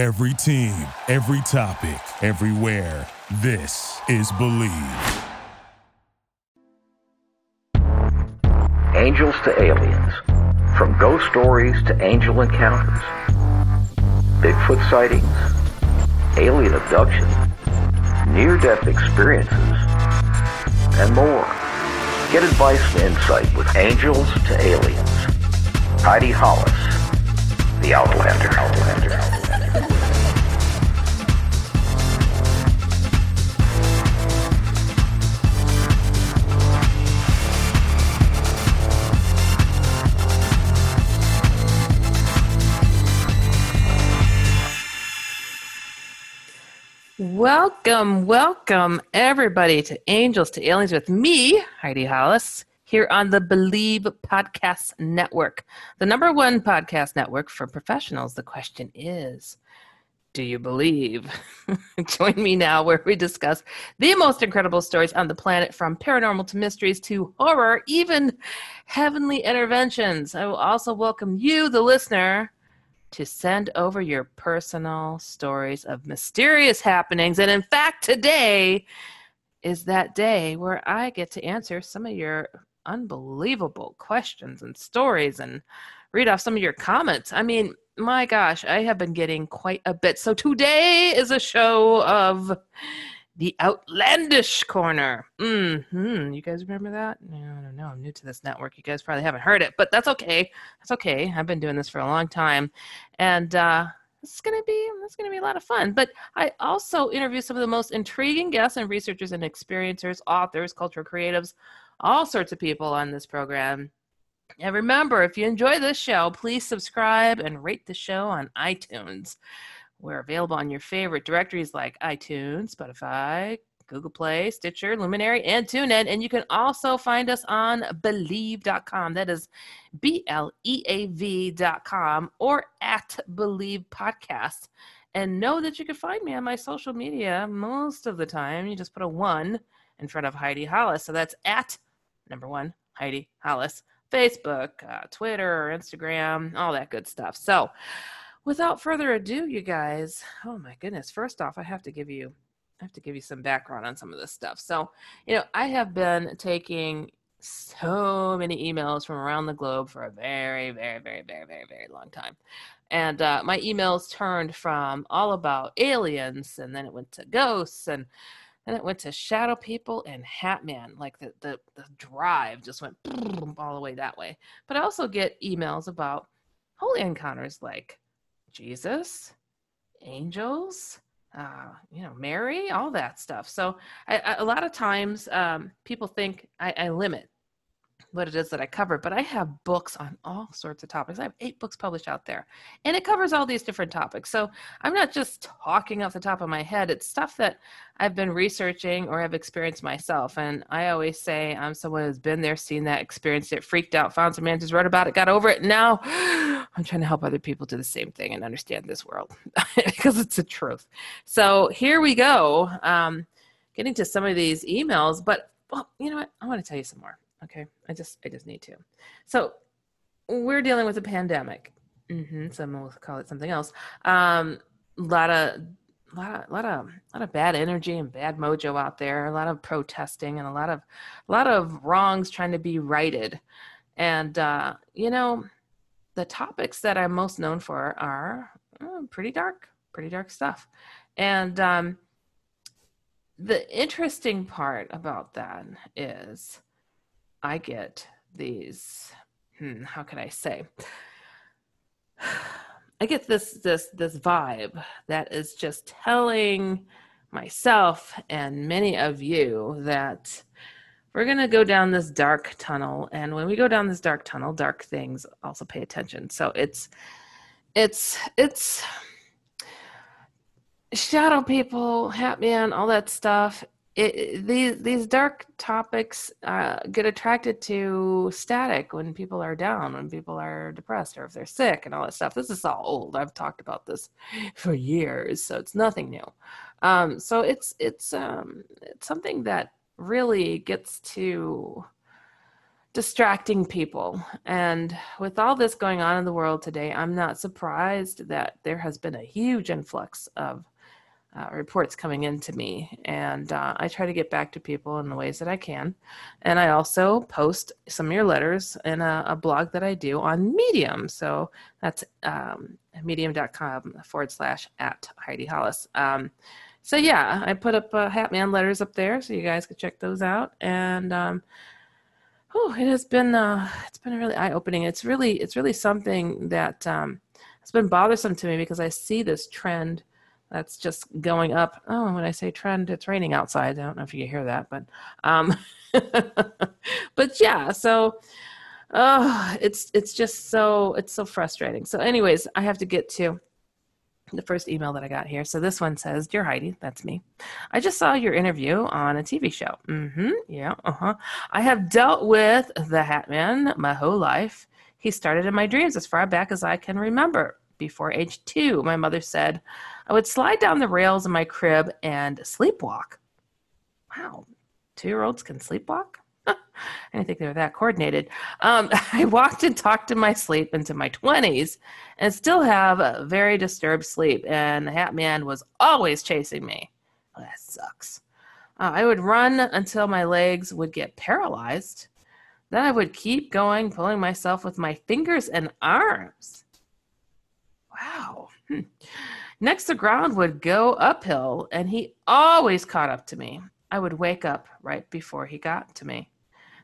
Every team, every topic, everywhere. This is Bleav. Angels to aliens. From ghost stories to angel encounters. Bigfoot sightings. Alien abduction. Near death experiences. And more. Get advice and insight with Angels to Aliens. Heidi Hollis, The Outlander. Outlander. Welcome, welcome everybody to Angels to Aliens with me, Heidi Hollis, here on the Bleav Podcast Network, the number one podcast network for professionals. The question is, do you believe? Join me now where we discuss the most incredible stories on the planet from paranormal to mysteries to horror, even heavenly interventions. I will also welcome you, the listener, to send over your personal stories of mysterious happenings. And in fact, today is that day where I get to answer some of your unbelievable questions and stories and read off some of your comments. I mean, my gosh, I have been getting quite a bit. So today is a show of the outlandish corner. Hmm. You guys remember that? No, I don't know. I'm new to this network. You guys probably haven't heard it, but that's okay. That's okay. I've been doing this for a long time, and uh, is gonna be is gonna be a lot of fun. But I also interview some of the most intriguing guests and researchers and experiencers, authors, cultural creatives, all sorts of people on this program. And remember, if you enjoy this show, please subscribe and rate the show on iTunes. We're available on your favorite directories like iTunes, Spotify, Google Play, Stitcher, Luminary, and TuneIn. And you can also find us on Bleav.com. That is B L E A V.com or at Bleav Podcast. And know that you can find me on my social media most of the time. You just put a one in front of Heidi Hollis. So that's at number one, Heidi Hollis, Facebook, uh, Twitter, Instagram, all that good stuff. So, without further ado, you guys, oh my goodness, first off, I have to give you I have to give you some background on some of this stuff. So, you know, I have been taking so many emails from around the globe for a very, very, very, very, very, very long time. And uh, my emails turned from all about aliens, and then it went to ghosts, and then it went to shadow people and Hatman. Like the, the, the drive just went all the way that way. But I also get emails about holy encounters like Jesus, angels, uh, you know, Mary, all that stuff. So I, I, a lot of times um, people think I, I limit what it is that I cover, but I have books on all sorts of topics. I have eight books published out there, and it covers all these different topics. So I'm not just talking off the top of my head, it's stuff that I've been researching or have experienced myself. And I always say I'm someone who's been there, seen that, experienced it, freaked out, found some answers, wrote about it, got over it. Now I'm trying to help other people do the same thing and understand this world because it's the truth. So here we go. Um, getting to some of these emails, but well, you know what? I want to tell you some more. Okay, I just I just need to. So we're dealing with a pandemic. Mm-hmm, some will call it something else. Um, a lot of a lot of, lot of lot of bad energy and bad mojo out there. A lot of protesting and a lot of a lot of wrongs trying to be righted. And uh, you know, the topics that I'm most known for are uh, pretty dark, pretty dark stuff. And um, the interesting part about that is I get these, hmm, how can I say? I get this this this vibe that is just telling myself and many of you that we're going to go down this dark tunnel and when we go down this dark tunnel dark things also pay attention so it's it's it's shadow people hat man all that stuff it, these these dark topics uh, get attracted to static when people are down, when people are depressed, or if they're sick, and all that stuff. This is all old. I've talked about this for years, so it's nothing new. Um, so it's it's um, it's something that really gets to distracting people. And with all this going on in the world today, I'm not surprised that there has been a huge influx of uh, reports coming in to me. And uh, I try to get back to people in the ways that I can. And I also post some of your letters in a, a blog that I do on Medium. So that's um, medium.com forward slash at Heidi Hollis. Um, so yeah, I put up uh, Hatman letters up there, so you guys can check those out. And um, oh, it has been uh, it's been really eye opening. It's really it's really something that um, has been bothersome to me because I see this trend that's just going up. Oh, when I say trend, it's raining outside. I don't know if you hear that, but um, but yeah. So oh, it's it's just so it's so frustrating. So, anyways, I have to get to the first email that I got here. So this one says, "Dear Heidi, that's me. I just saw your interview on a TV show. Mm-hmm. Yeah. Uh-huh. I have dealt with the Hat Man my whole life. He started in my dreams as far back as I can remember. Before age two, my mother said I would slide down the rails in my crib and sleepwalk. Wow, two-year-olds can sleepwalk. I didn't think they were that coordinated. Um, I walked and talked in my sleep into my 20s and still have a very disturbed sleep. And the Hat Man was always chasing me. Oh, that sucks. Uh, I would run until my legs would get paralyzed. Then I would keep going, pulling myself with my fingers and arms. Wow. Hmm. Next, the ground would go uphill, and he always caught up to me. I would wake up right before he got to me.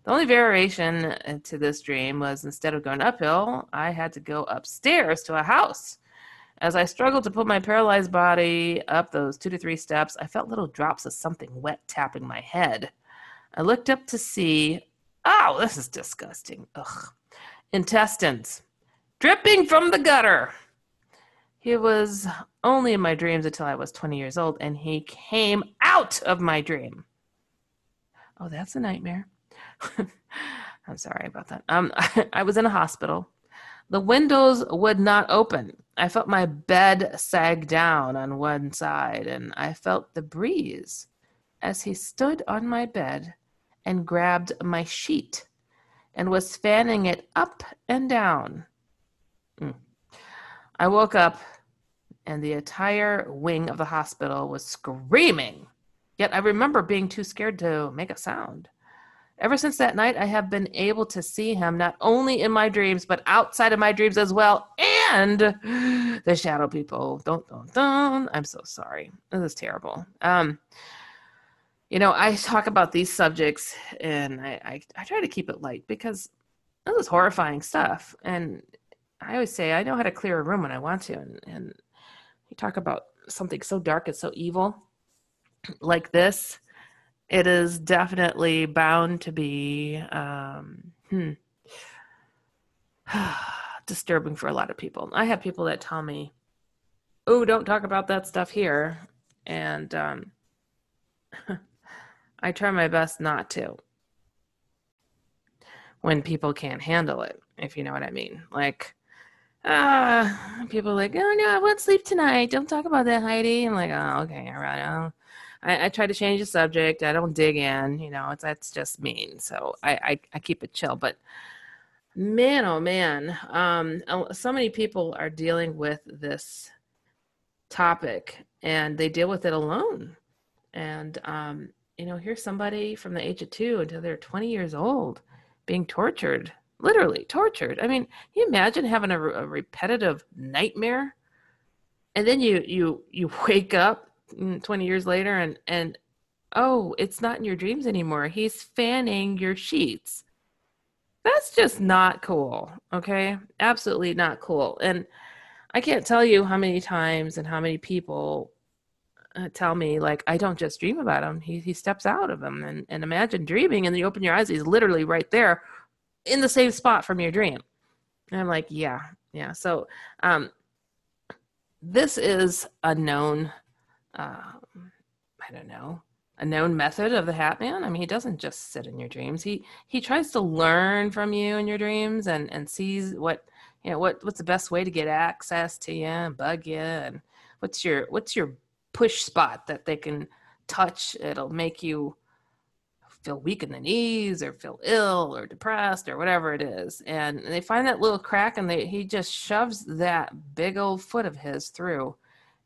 The only variation uh, to this dream was instead of going uphill, I had to go upstairs to a house. As I struggled to put my paralyzed body up those two to three steps, I felt little drops of something wet tapping my head. I looked up to see, oh, this is disgusting. Ugh. Intestines dripping from the gutter. He was only in my dreams until I was 20 years old, and he came out of my dream. Oh, that's a nightmare. I'm sorry about that. Um, I was in a hospital. The windows would not open. I felt my bed sag down on one side, and I felt the breeze as he stood on my bed and grabbed my sheet and was fanning it up and down. Mm. I woke up, and the entire wing of the hospital was screaming. Yet I remember being too scared to make a sound. Ever since that night, I have been able to see him not only in my dreams, but outside of my dreams as well. And the shadow people. Don't, don't, don't. I'm so sorry. This is terrible. Um, you know, I talk about these subjects and I, I, I try to keep it light because this is horrifying stuff. And I always say I know how to clear a room when I want to. And, and you talk about something so dark and so evil like this it is definitely bound to be um, hmm, disturbing for a lot of people. I have people that tell me, "Oh, don't talk about that stuff here," and um, I try my best not to when people can't handle it, if you know what I mean. Like, uh, people like, "Oh no, I won't sleep tonight. Don't talk about that, Heidi." I'm like, "Oh, okay, all right." I'll, I, I, try to change the subject. I don't dig in, you know, it's that's just mean. So I, I, I keep it chill. But man, oh man, um, so many people are dealing with this topic and they deal with it alone. And um, you know, here's somebody from the age of two until they're 20 years old being tortured, literally tortured. I mean, you imagine having a, a repetitive nightmare? And then you you you wake up 20 years later and and oh it's not in your dreams anymore. He's fanning your sheets. That's just not cool okay? Absolutely not cool. And i can't tell you how many times and how many people uh, tell me like i don't just dream about him he, he steps out of him and, and imagine dreaming and then you open your eyes he's literally right there in the same spot from your dream and i'm like yeah yeah so um this is a known um, I don't know, a known method of the Hat Man. I mean, he doesn't just sit in your dreams. He he tries to learn from you in your dreams and and sees what you know what what's the best way to get access to you and bug you and what's your what's your push spot that they can touch. It'll make you feel weak in the knees or feel ill or depressed or whatever it is. And they find that little crack and they, he just shoves that big old foot of his through.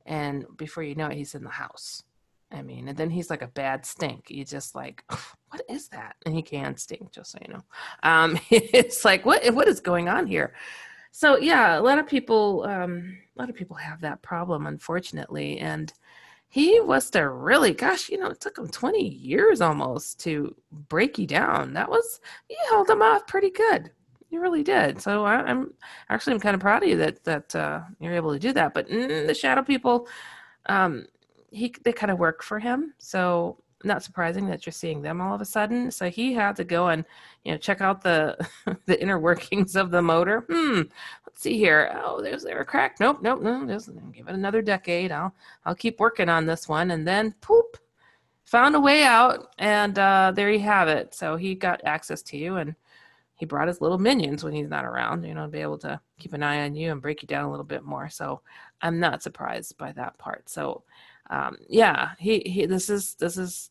And before you know it, he's in the house. I mean, and then he's like a bad stink. You just like, what is that? And he can stink, just so you know. Um, it's like, what what is going on here? So yeah, a lot of people, um, a lot of people have that problem, unfortunately, and he was to really, gosh, you know, it took him 20 years almost to break you down. That was, he held him off pretty good. You really did. So I, am actually, I'm kind of proud of you that, that, uh, you're able to do that. But mm, the shadow people, um, he, they kind of work for him. So not surprising that you're seeing them all of a sudden. So he had to go and, you know, check out the, the inner workings of the motor. Hmm, Let's see here. Oh, there's there a crack. Nope, nope, no. Give it another decade. I'll I'll keep working on this one, and then poop, found a way out, and uh, there you have it. So he got access to you, and he brought his little minions when he's not around. You know, be able to keep an eye on you and break you down a little bit more. So I'm not surprised by that part. So um, yeah, he he. This is this is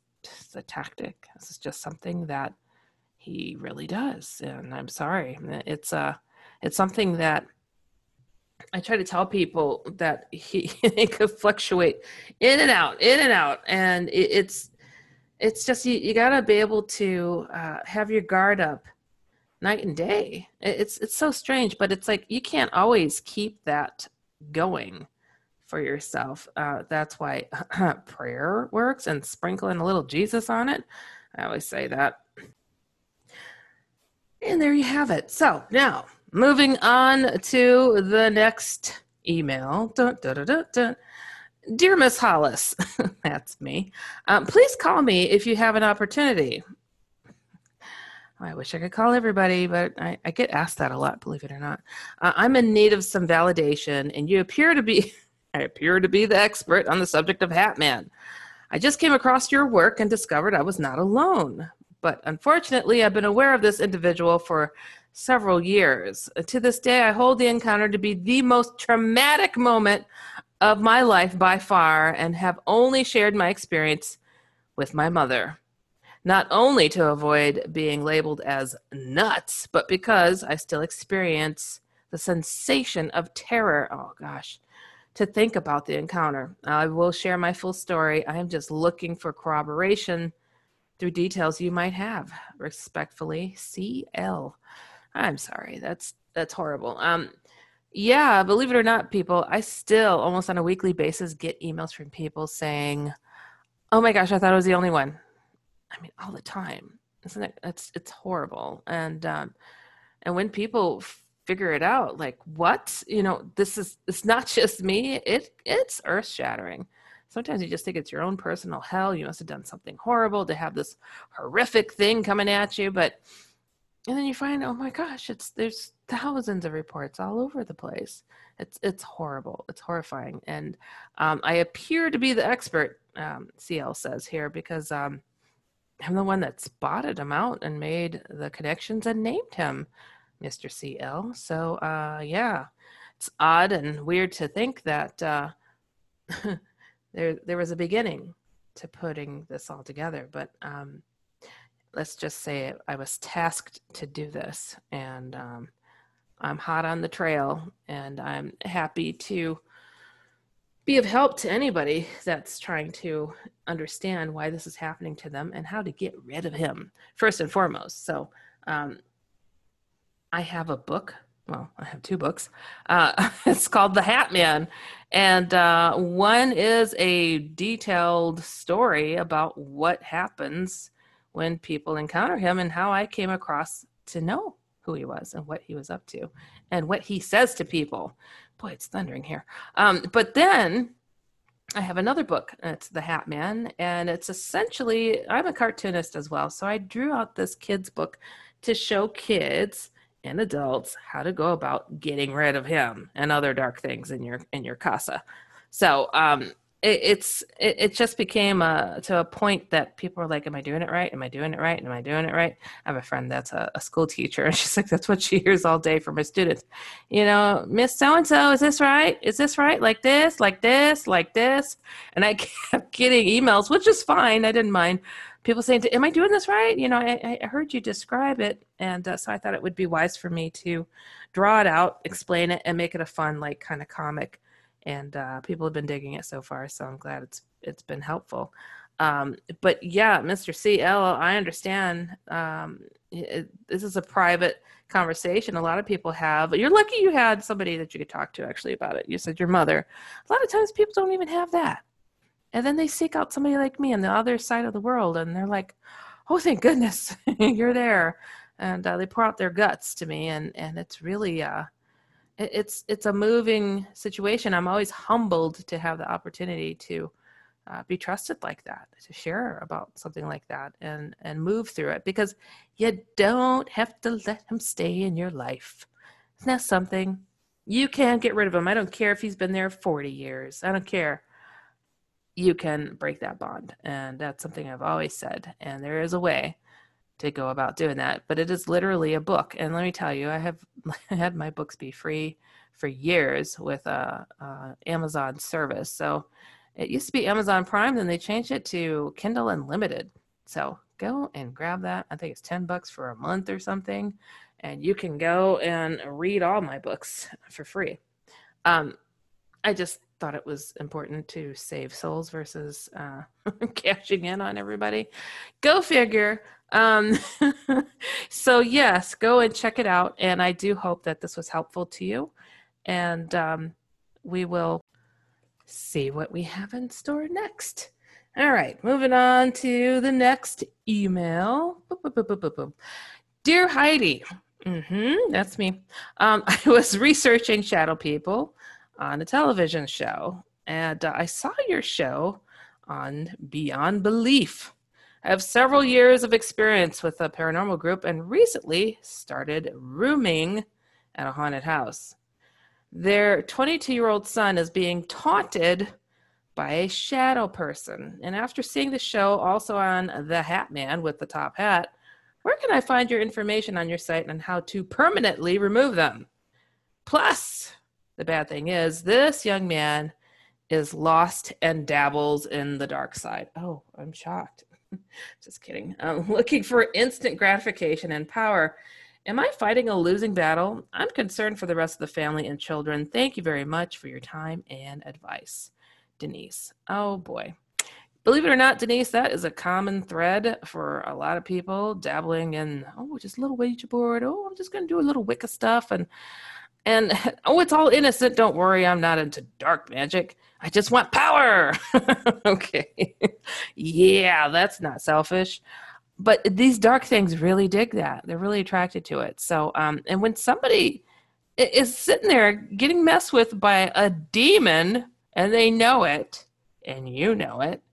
a tactic. This is just something that he really does, and I'm sorry. It's uh it's something that I try to tell people that he it could fluctuate in and out, in and out, and it, it's it's just you, you got to be able to uh, have your guard up night and day. It's it's so strange, but it's like you can't always keep that going for yourself. Uh, that's why prayer works and sprinkling a little Jesus on it. I always say that. And there you have it. So now Moving on to the next email. Dun, dun, dun, Dear Miss Hollis, that's me. Um, please call me if you have an opportunity. I wish I could call everybody, but I, I get asked that a lot, believe it or not. Uh, I'm in need of some validation, and you appear to be I appear to be the expert on the subject of Hatman. I just came across your work and discovered I was not alone. But unfortunately, I've been aware of this individual for several years. To this day, I hold the encounter to be the most traumatic moment of my life by far and have only shared my experience with my mother. Not only to avoid being labeled as nuts, but because I still experience the sensation of terror. Oh gosh, to think about the encounter. I will share my full story. I am just looking for corroboration through details you might have. Respectfully, CL. I'm sorry. That's that's horrible. Um yeah, believe it or not, people, I still almost on a weekly basis get emails from people saying, "Oh my gosh, I thought I was the only one." I mean, all the time. Isn't it? It's it's horrible. And um and when people figure it out, like, what? You know, this is it's not just me. It it's earth shattering. Sometimes you just think it's your own personal hell. You must have done something horrible to have this horrific thing coming at you, but and then you find oh my gosh it's there's thousands of reports all over the place it's it's horrible it's horrifying and um, i appear to be the expert um, cl says here because um, i'm the one that spotted him out and made the connections and named him mr cl so uh, yeah it's odd and weird to think that uh, there there was a beginning to putting this all together but um, let's just say I was tasked to do this, and um, I'm hot on the trail, and I'm happy to be of help to anybody that's trying to understand why this is happening to them and how to get rid of him first and foremost. So, um, I have a book. Well, I have two books. Uh, it's called The Hat Man. And uh, one is a detailed story about what happens when people encounter him and how I came across to know who he was and what he was up to and what he says to people. Boy, it's thundering here. Um, but then I have another book. It's The Hat Man, and it's essentially I'm a cartoonist as well, so I drew out this kids book to show kids and adults how to go about getting rid of him and other dark things in your in your casa. So um, it, it's it, it, just became a to a point that people are like, "Am I doing it right? Am I doing it right? Am I doing it right?" I have a friend that's a, a school teacher, and she's like, "That's what she hears all day from her students." You know, Miss So and So, is this right? Is this right? Like this? Like this? Like this? And I kept getting emails, which is fine. I didn't mind. People saying, "Am I doing this right?" You know, I, I heard you describe it, and uh, so I thought it would be wise for me to draw it out, explain it, and make it a fun, like, kind of comic and uh, people have been digging it so far. So I'm glad it's it's been helpful. Um, but yeah, Mr. CL, I understand. Um, it, this is a private conversation. A lot of people have. You're lucky you had somebody that you could talk to actually about it. You said your mother. A lot of times people don't even have that, and then they seek out somebody like me on the other side of the world, and they're like, "Oh, thank goodness you're there," and uh, they pour out their guts to me, and and it's really. Uh, it's it's a moving situation. I'm always humbled to have the opportunity to uh, be trusted like that, to share about something like that, and and move through it because you don't have to let him stay in your life. Isn't that something? You can't get rid of him. I don't care if he's been there 40 years. I don't care. You can break that bond, and that's something I've always said. And there is a way to go about doing that. But it is literally a book. And let me tell you, I have had my books be free for years with a, a, Amazon service. So it used to be Amazon Prime, then they changed it to Kindle Unlimited. So go and grab that. I think it's 10 bucks for a month or something. And you can go and read all my books for free. Um, I just thought it was important to save souls versus uh, cashing in on everybody. Go figure. Um, so, yes, go and check it out. And I do hope that this was helpful to you. And um, we will see what we have in store next. All right, moving on to the next email. Boop, boop, boop, Dear Heidi, mm-hmm, that's me. Um, I was researching shadow people on a television show, and uh, I saw your show on Beyond Belief. I have several years of experience with a paranormal group and recently started rooming at a haunted house. Their 22 year old son is being taunted by a shadow person. And after seeing the show also on The Hat Man with the top hat, where can I find your information on your site on how to permanently remove them? Plus, the bad thing is, this young man is lost and dabbles in the dark side. Oh, I'm shocked. Just kidding. I'm looking for instant gratification and power. Am I fighting a losing battle? I'm concerned for the rest of the family and children. Thank you very much for your time and advice. Denise. Oh boy. Believe it or not, Denise, that is a common thread for a lot of people dabbling in, oh, just a little Ouija board. Oh, I'm just going to do a little Wicca stuff. And, and, oh, it's all innocent. Don't worry. I'm not into dark magic. I just want power. okay. yeah, that's not selfish. But these dark things really dig that. They're really attracted to it. So, um, and when somebody is sitting there getting messed with by a demon and they know it and you know it,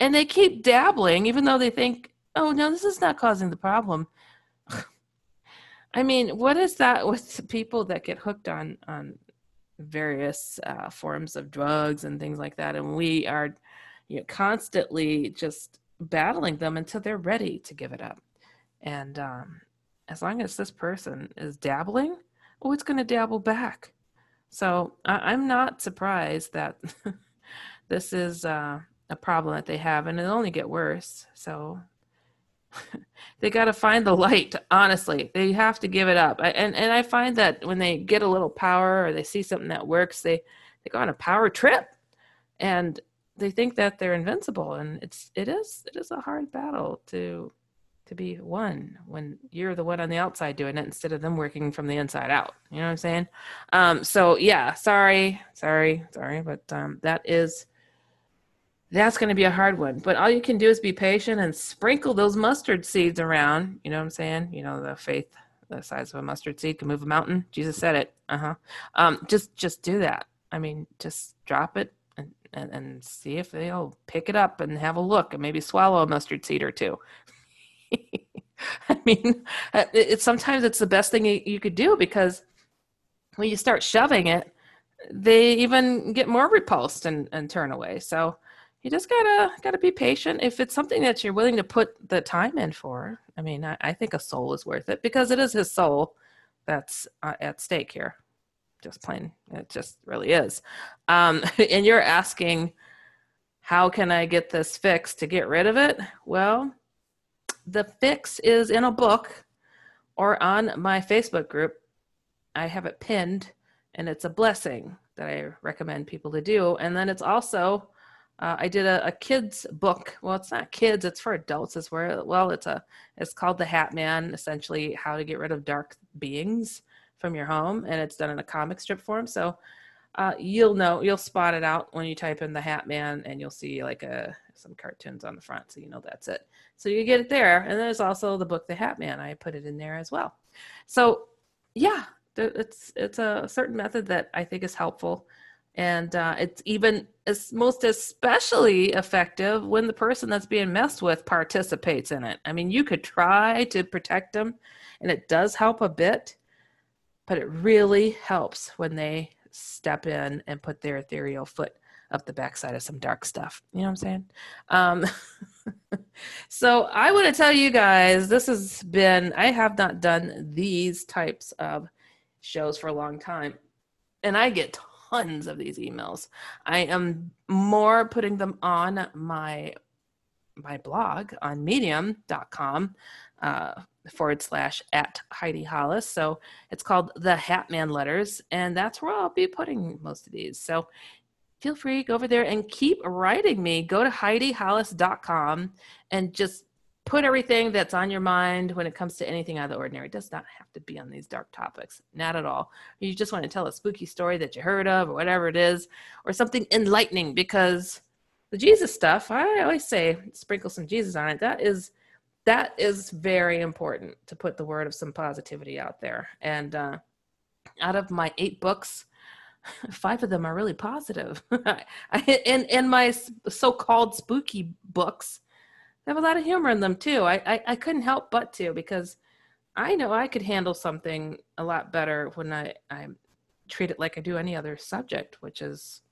and they keep dabbling even though they think, oh, no, this is not causing the problem. I mean, what is that with people that get hooked on on various uh, forms of drugs and things like that, and we are you know, constantly just battling them until they're ready to give it up. And um, as long as this person is dabbling, oh, it's going to dabble back. So I- am not surprised that this is uh, a problem that they have, and it'll only get worse. So they got to find the light honestly. They have to give it up. And and i find that when they get a little power or they see something that works they they go on a power trip. And they think that they're invincible and it's it is it is a hard battle to to be one when you're the one on the outside doing it instead of them working from the inside out. You know what i'm saying? Um so yeah sorry sorry sorry but um that is that's going to be a hard one. But all you can do is be patient and sprinkle those mustard seeds around. You know what I'm saying? You know, the faith the size of a mustard seed can move a mountain. Jesus said it. Uh-huh. Um, just just do that. I mean, just drop it and, and, and see if they'll pick it up and have a look and maybe swallow a mustard seed or two. I mean, it, it, sometimes it's the best thing you, you could do because when you start shoving it, they even get more repulsed and, and turn away. So you just gotta gotta be patient. If it's something that you're willing to put the time in for, I mean, I, I think a soul is worth it because it is his soul that's uh, at stake here. Just plain, it just really is. Um, and you're asking, how can I get this fixed to get rid of it? Well, the fix is in a book or on my Facebook group. I have it pinned and it's a blessing that I recommend people to do. And then it's also, uh, I did a, a kids book. Well, it's not kids; it's for adults. It's where well, it's a it's called the Hat Man. Essentially, how to get rid of dark beings from your home, and it's done in a comic strip form. So uh, you'll know you'll spot it out when you type in the Hat Man, and you'll see like a some cartoons on the front, so you know that's it. So you get it there, and there's also the book The Hat Man. I put it in there as well. So yeah, it's it's a certain method that I think is helpful, and uh, it's even it's most especially effective when the person that's being messed with participates in it. I mean, you could try to protect them, and it does help a bit, but it really helps when they step in and put their ethereal foot up the backside of some dark stuff. You know what I'm saying? Um, so I want to tell you guys, this has been, I have not done these types of shows for a long time. And I get tons of these emails. I am more putting them on my my blog on medium.com uh, forward slash at Heidi Hollis. So it's called the Hatman Letters, and that's where I'll be putting most of these. So feel free, go over there and keep writing me. Go to HeidiHollis.com and just put everything that's on your mind when it comes to anything out of the ordinary. It does not have to be on these dark topics, not at all. You just want to tell a spooky story that you heard of or whatever it is, or something enlightening because the Jesus stuff, I always say sprinkle some Jesus on it. That is that is very important to put the word of some positivity out there. And uh, out of my eight books, five of them are really positive. in in my so-called spooky books, they have a lot of humor in them too. I, I, I couldn't help but to because I know I could handle something a lot better when I, I treat it like I do any other subject, which is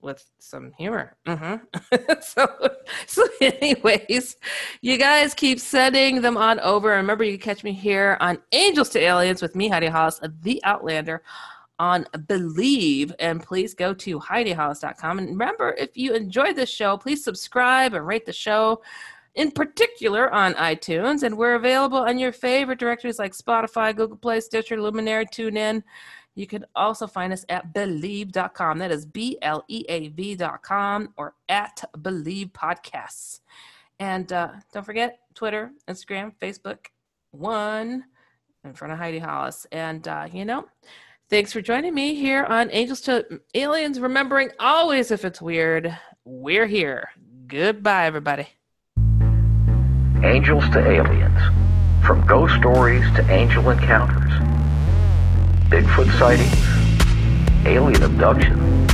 with some humor. Mm-hmm. so, so, anyways, you guys keep sending them on over. Remember, you can catch me here on Angels to Aliens with me, Heidi Hollis, the Outlander on Bleav. And please go to HeidiHollis.com. And remember, if you enjoyed this show, please subscribe and rate the show, in particular on iTunes. And we're available on your favorite directories like Spotify, Google Play, Stitcher, Luminary, TuneIn. You can also find us at Bleav.com. That is B L E A V.com or at Bleav Podcasts. And uh, don't forget Twitter, Instagram, Facebook, one in front of Heidi Hollis. And, uh, you know, Thanks for joining me here on Angels to Aliens. Remembering always, if it's weird, we're here. Goodbye, everybody. Angels to Aliens. From ghost stories to angel encounters, Bigfoot sightings, alien abduction,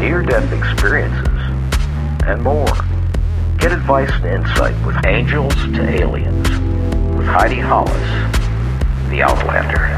near death experiences, and more. Get advice and insight with Angels to Aliens with Heidi Hollis, the Outlander.